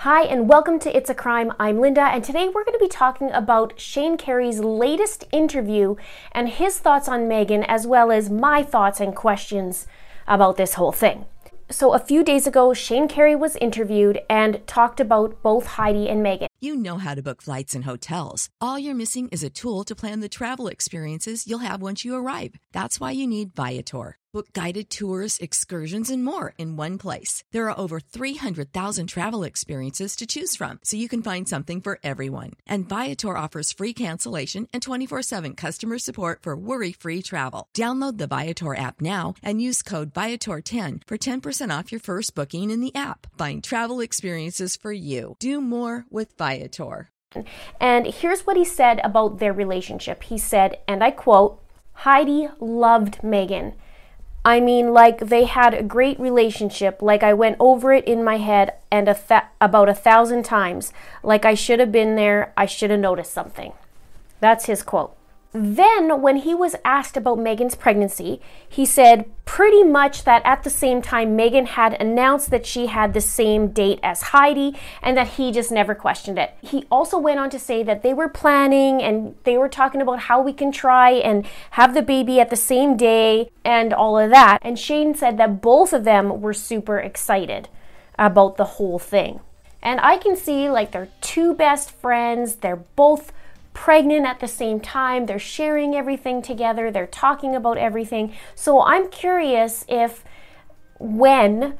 Hi, and welcome to It's a Crime. I'm Linda, and today we're going to be talking about Shane Carey's latest interview and his thoughts on Magen, as well as my thoughts and questions about this whole thing. So, a few days ago, Shane Carey was interviewed and talked about both Heidi and Magen. You know how to book flights and hotels. All you're missing is a tool to plan the travel experiences you'll have once you arrive. That's why you need Viator. Book guided tours, excursions, and more in one place. There are over 300,000 travel experiences to choose from, so you can find something for everyone. And Viator offers free cancellation and 24 7 customer support for worry free travel. Download the Viator app now and use code Viator10 for 10% off your first booking in the app. Find travel experiences for you. Do more with Viator. And here's what he said about their relationship. He said, and I quote, Heidi loved Magen. I mean, like they had a great relationship. Like I went over it in my head and a th- about a thousand times. Like I should have been there. I should have noticed something. That's his quote. Then, when he was asked about Magen's pregnancy, he said pretty much that at the same time, Magen had announced that she had the same date as Heidi and that he just never questioned it. He also went on to say that they were planning and they were talking about how we can try and have the baby at the same day and all of that. And Shane said that both of them were super excited about the whole thing. And I can see like they're two best friends, they're both pregnant at the same time. They're sharing everything together, they're talking about everything. So I'm curious if when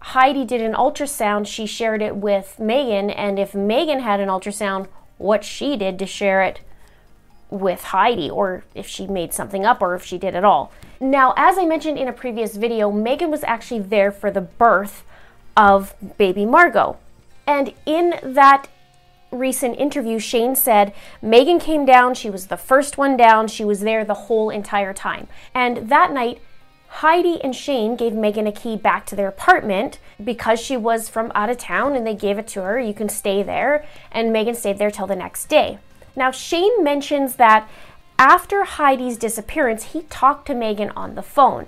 Heidi did an ultrasound, she shared it with Magen, and if Magen had an ultrasound, what she did to share it with Heidi, or if she made something up, or if she did it all. Now, as I mentioned in a previous video, Magen was actually there for the birth of baby Margot. And in that recent interview, Shane said Magen came down, she was the first one down, she was there the whole entire time. And that night, Heidi and Shane gave Magen a key back to their apartment because she was from out of town and they gave it to her. You can stay there. And Magen stayed there till the next day. Now, Shane mentions that after Heidi's disappearance, he talked to Magen on the phone.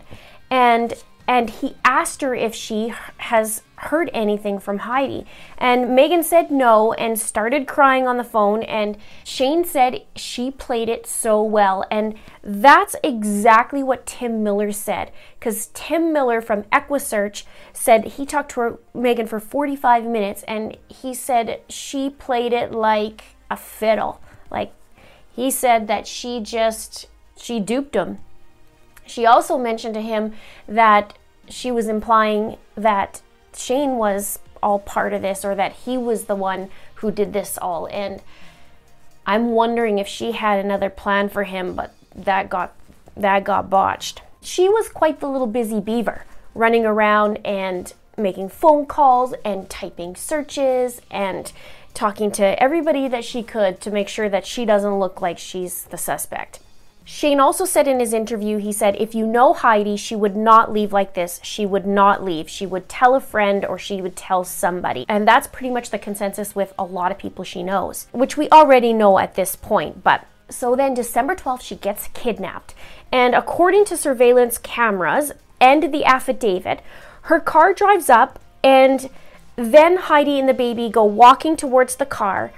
And and he asked her if she has heard anything from Heidi. And Magen said no and started crying on the phone. And Shane said she played it so well. And that's exactly what Tim Miller said. Because Tim Miller from EquuSearch said he talked to her, Magen for 45 minutes and he said she played it like a fiddle. Like he said that she just, she duped him she also mentioned to him that she was implying that Shane was all part of this or that he was the one who did this all. And I'm wondering if she had another plan for him, but that got that got botched. She was quite the little busy beaver, running around and making phone calls and typing searches and talking to everybody that she could to make sure that she doesn't look like she's the suspect. Shane also said in his interview, he said, if you know Heidi, she would not leave like this. She would not leave. She would tell a friend or she would tell somebody. And that's pretty much the consensus with a lot of people she knows, which we already know at this point. But so then December 12th, she gets kidnapped. And according to surveillance cameras and the affidavit, her car drives up and then Heidi and the baby go walking towards the car.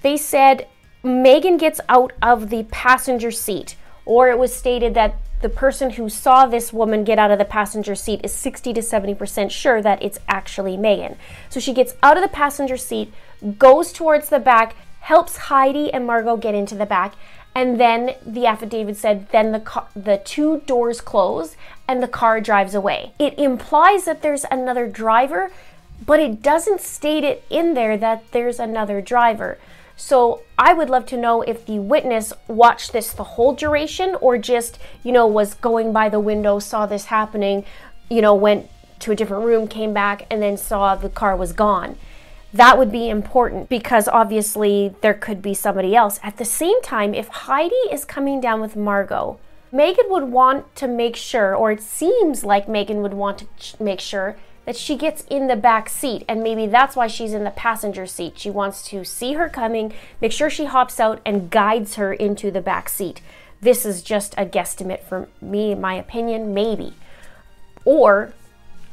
They said Magen gets out of the passenger seat or it was stated that the person who saw this woman get out of the passenger seat is 60 to 70% sure that it's actually Magen. So she gets out of the passenger seat, goes towards the back, helps Heidi and Margot get into the back, and then the affidavit said then the car, the two doors close and the car drives away. It implies that there's another driver, but it doesn't state it in there that there's another driver. So I would love to know if the witness watched this the whole duration or just, you know, was going by the window, saw this happening, you know, went to a different room, came back, and then saw the car was gone. That would be important because obviously there could be somebody else. At the same time, if Heidi is coming down with Margot, Magen would want to make sure, or it seems like Magen would want to make sure that she gets in the back seat and maybe that's why she's in the passenger seat. She wants to see her coming, make sure she hops out and guides her into the back seat. This is just a guesstimate for me, my opinion, maybe. Or,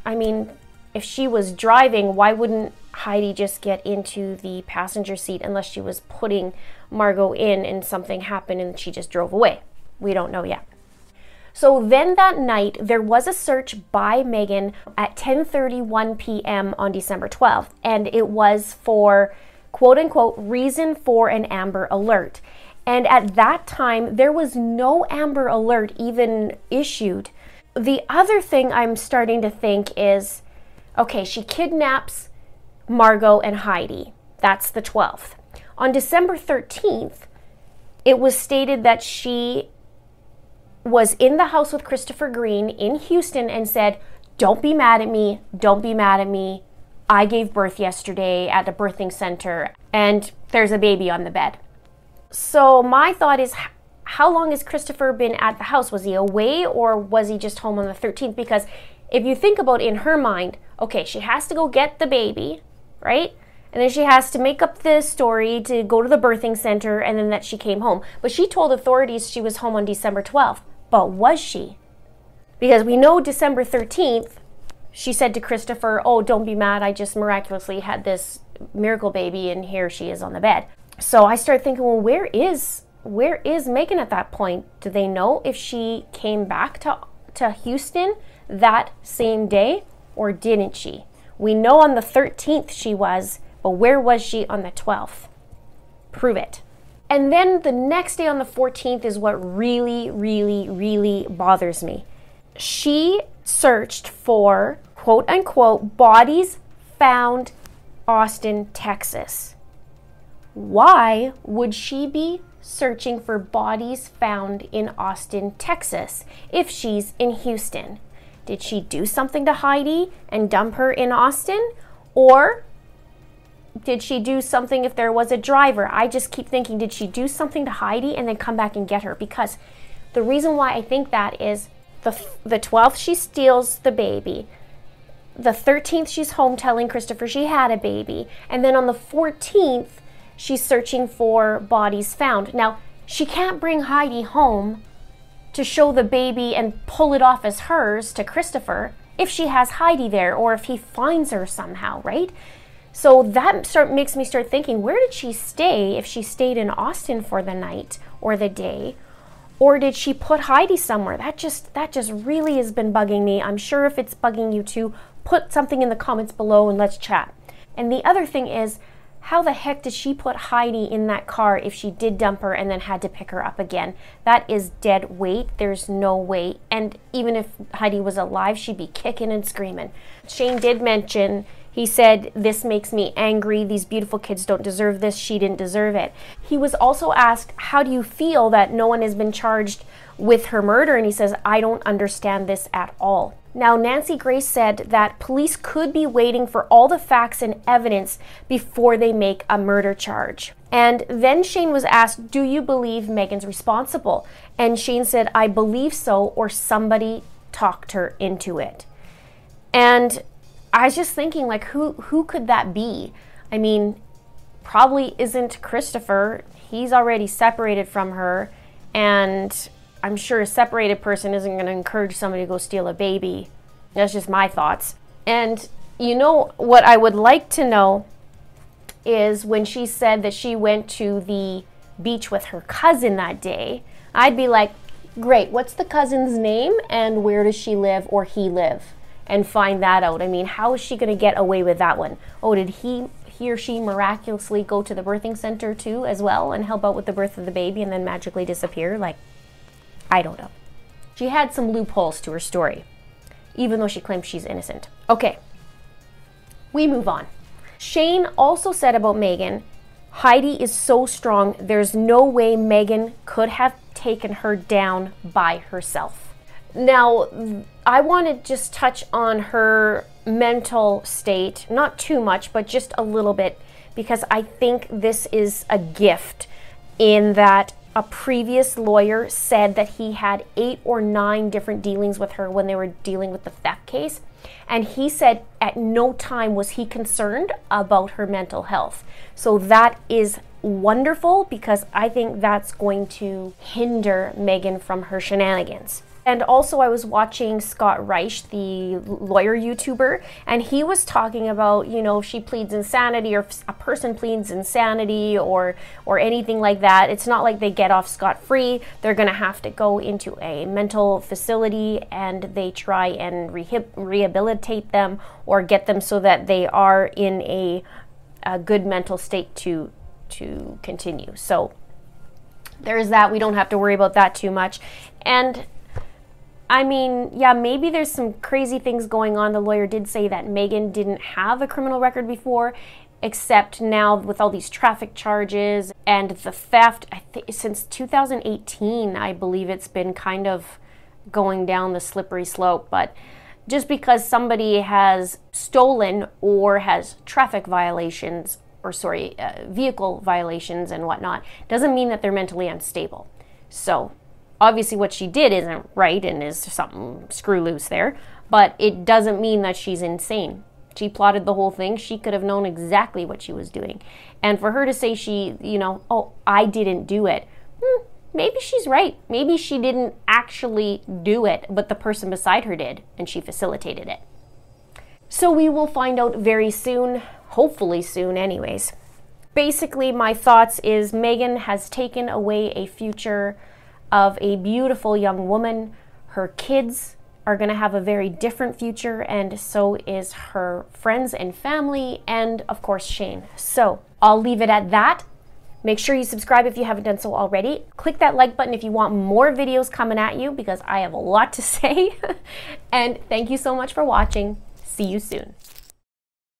I mean, if she was driving, why wouldn't Heidi just get into the passenger seat unless she was putting Margot in and something happened and she just drove away? We don't know yet. So then that night there was a search by Magen at 10:31 p.m. on December 12th and it was for quote unquote reason for an Amber alert. And at that time there was no Amber alert even issued. The other thing I'm starting to think is okay, she kidnaps Margot and Heidi. That's the 12th. On December 13th, it was stated that she was in the house with Christopher Green in Houston and said, Don't be mad at me. Don't be mad at me. I gave birth yesterday at a birthing center and there's a baby on the bed. So my thought is, how long has Christopher been at the house? Was he away or was he just home on the 13th? Because if you think about in her mind, okay, she has to go get the baby, right? And then she has to make up the story to go to the birthing center and then that she came home. But she told authorities she was home on December 12th. But was she? Because we know December 13th, she said to Christopher, Oh, don't be mad. I just miraculously had this miracle baby, and here she is on the bed. So I started thinking, well, where is where is Magen at that point? Do they know if she came back to to Houston that same day or didn't she? We know on the 13th she was, but where was she on the 12th? Prove it. And then the next day on the 14th is what really, really, really bothers me. She searched for quote unquote bodies found Austin, Texas. Why would she be searching for bodies found in Austin, Texas if she's in Houston? Did she do something to Heidi and dump her in Austin? Or did she do something if there was a driver? I just keep thinking, did she do something to Heidi and then come back and get her? Because the reason why I think that is the, the 12th, she steals the baby. The 13th, she's home telling Christopher she had a baby. And then on the 14th, she's searching for bodies found. Now, she can't bring Heidi home to show the baby and pull it off as hers to Christopher if she has Heidi there or if he finds her somehow, right? So that start makes me start thinking, where did she stay if she stayed in Austin for the night or the day? Or did she put Heidi somewhere? That just that just really has been bugging me. I'm sure if it's bugging you too, put something in the comments below and let's chat. And the other thing is, how the heck did she put Heidi in that car if she did dump her and then had to pick her up again? That is dead weight. There's no way. And even if Heidi was alive, she'd be kicking and screaming. Shane did mention he said, This makes me angry. These beautiful kids don't deserve this. She didn't deserve it. He was also asked, How do you feel that no one has been charged with her murder? And he says, I don't understand this at all. Now, Nancy Grace said that police could be waiting for all the facts and evidence before they make a murder charge. And then Shane was asked, Do you believe Magen's responsible? And Shane said, I believe so, or somebody talked her into it. And I was just thinking, like, who who could that be? I mean, probably isn't Christopher. He's already separated from her, and I'm sure a separated person isn't going to encourage somebody to go steal a baby. That's just my thoughts. And you know what I would like to know is when she said that she went to the beach with her cousin that day, I'd be like, great, what's the cousin's name and where does she live or he live? And find that out. I mean, how is she going to get away with that one? Oh, did he he or she miraculously go to the birthing center too as well and help out with the birth of the baby and then magically disappear? Like I don't know. She had some loopholes to her story, even though she claims she's innocent. Okay. We move on. Shane also said about Magen, Heidi is so strong, there's no way Magen could have taken her down by herself. Now, I want to just touch on her mental state, not too much, but just a little bit, because I think this is a gift in that a previous lawyer said that he had eight or nine different dealings with her when they were dealing with the theft case. And he said at no time was he concerned about her mental health. So that is wonderful because I think that's going to hinder Magen from her shenanigans. And also, I was watching Scott Reisch, the lawyer YouTuber, and he was talking about, you know, if she pleads insanity or if a person pleads insanity or or anything like that, it's not like they get off scot free. They're going to have to go into a mental facility and they try and rehabilitate them or get them so that they are in a, a good mental state to to continue. So there's that. We don't have to worry about that too much. And I mean, yeah, maybe there's some crazy things going on. The lawyer did say that Magen didn't have a criminal record before, except now with all these traffic charges and the theft. I think since 2018, I believe it's been kind of going down the slippery slope. But just because somebody has stolen or has traffic violations or sorry, uh, vehicle violations and whatnot doesn't mean that they're mentally unstable. So obviously what she did isn't right and is something screw loose there, but it doesn't mean that she's insane. She plotted the whole thing. She could have known exactly what she was doing. And for her to say she, you know, oh, I didn't do it, hmm, maybe she's right. Maybe she didn't actually do it, but the person beside her did, and she facilitated it. So we will find out very soon, hopefully soon, anyways. Basically, my thoughts is Magen has taken away a future of a beautiful young woman. Her kids are going to have a very different future, and so is her friends and family, and of course, Shane. So I'll leave it at that. Make sure you subscribe if you haven't done so already. Click that like button if you want more videos coming at you because I have a lot to say. and thank you so much for watching. See you soon.